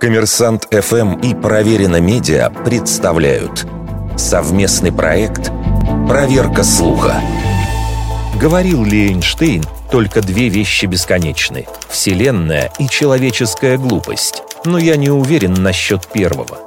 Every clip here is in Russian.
Коммерсант ФМ и Проверено Медиа представляют совместный проект «Проверка слуха». Говорил ли Эйнштейн, только две вещи бесконечны – Вселенная и человеческая глупость. Но я не уверен насчет первого.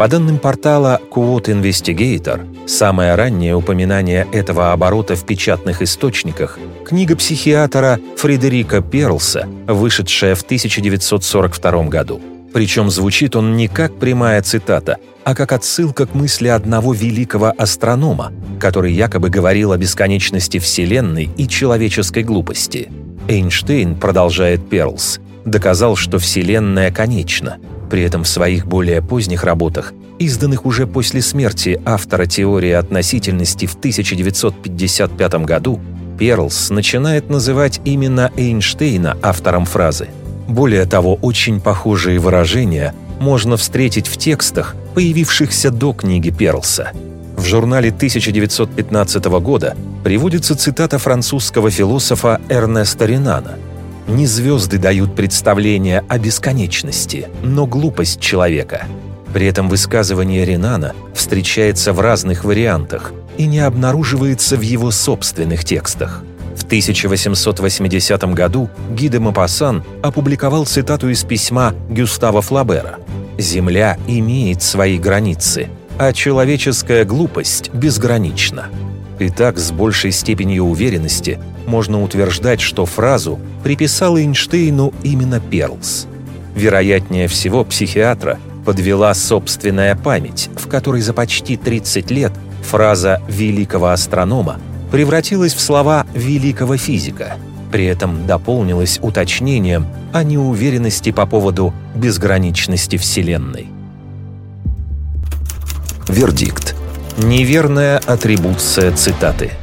По данным портала Quote Investigator, самое раннее упоминание этого оборота в печатных источниках – книга психиатра Фредерика Перлса, вышедшая в 1942 году. Причем звучит он не как прямая цитата, а как отсылка к мысли одного великого астронома, который якобы говорил о бесконечности Вселенной и человеческой глупости. Эйнштейн, продолжает Перлс, доказал, что Вселенная конечна – при этом в своих более поздних работах, изданных уже после смерти автора теории относительности в 1955 году, Перлс начинает называть именно Эйнштейна автором фразы. Более того, очень похожие выражения можно встретить в текстах, появившихся до книги Перлса. В журнале 1915 года приводится цитата французского философа Эрнеста Ренана – не звезды дают представление о бесконечности, но глупость человека. При этом высказывание Ренана встречается в разных вариантах и не обнаруживается в его собственных текстах. В 1880 году Ги де Мапассан опубликовал цитату из письма Гюстава Флабера «Земля имеет свои границы, а человеческая глупость безгранична». Итак, с большей степенью уверенности можно утверждать, что фразу приписал Эйнштейну именно Перлс. Вероятнее всего, психиатра подвела собственная память, в которой за почти 30 лет фраза «великого астронома» превратилась в слова «великого физика», при этом дополнилась уточнением о неуверенности по поводу безграничности Вселенной. Вердикт. Неверная атрибуция цитаты –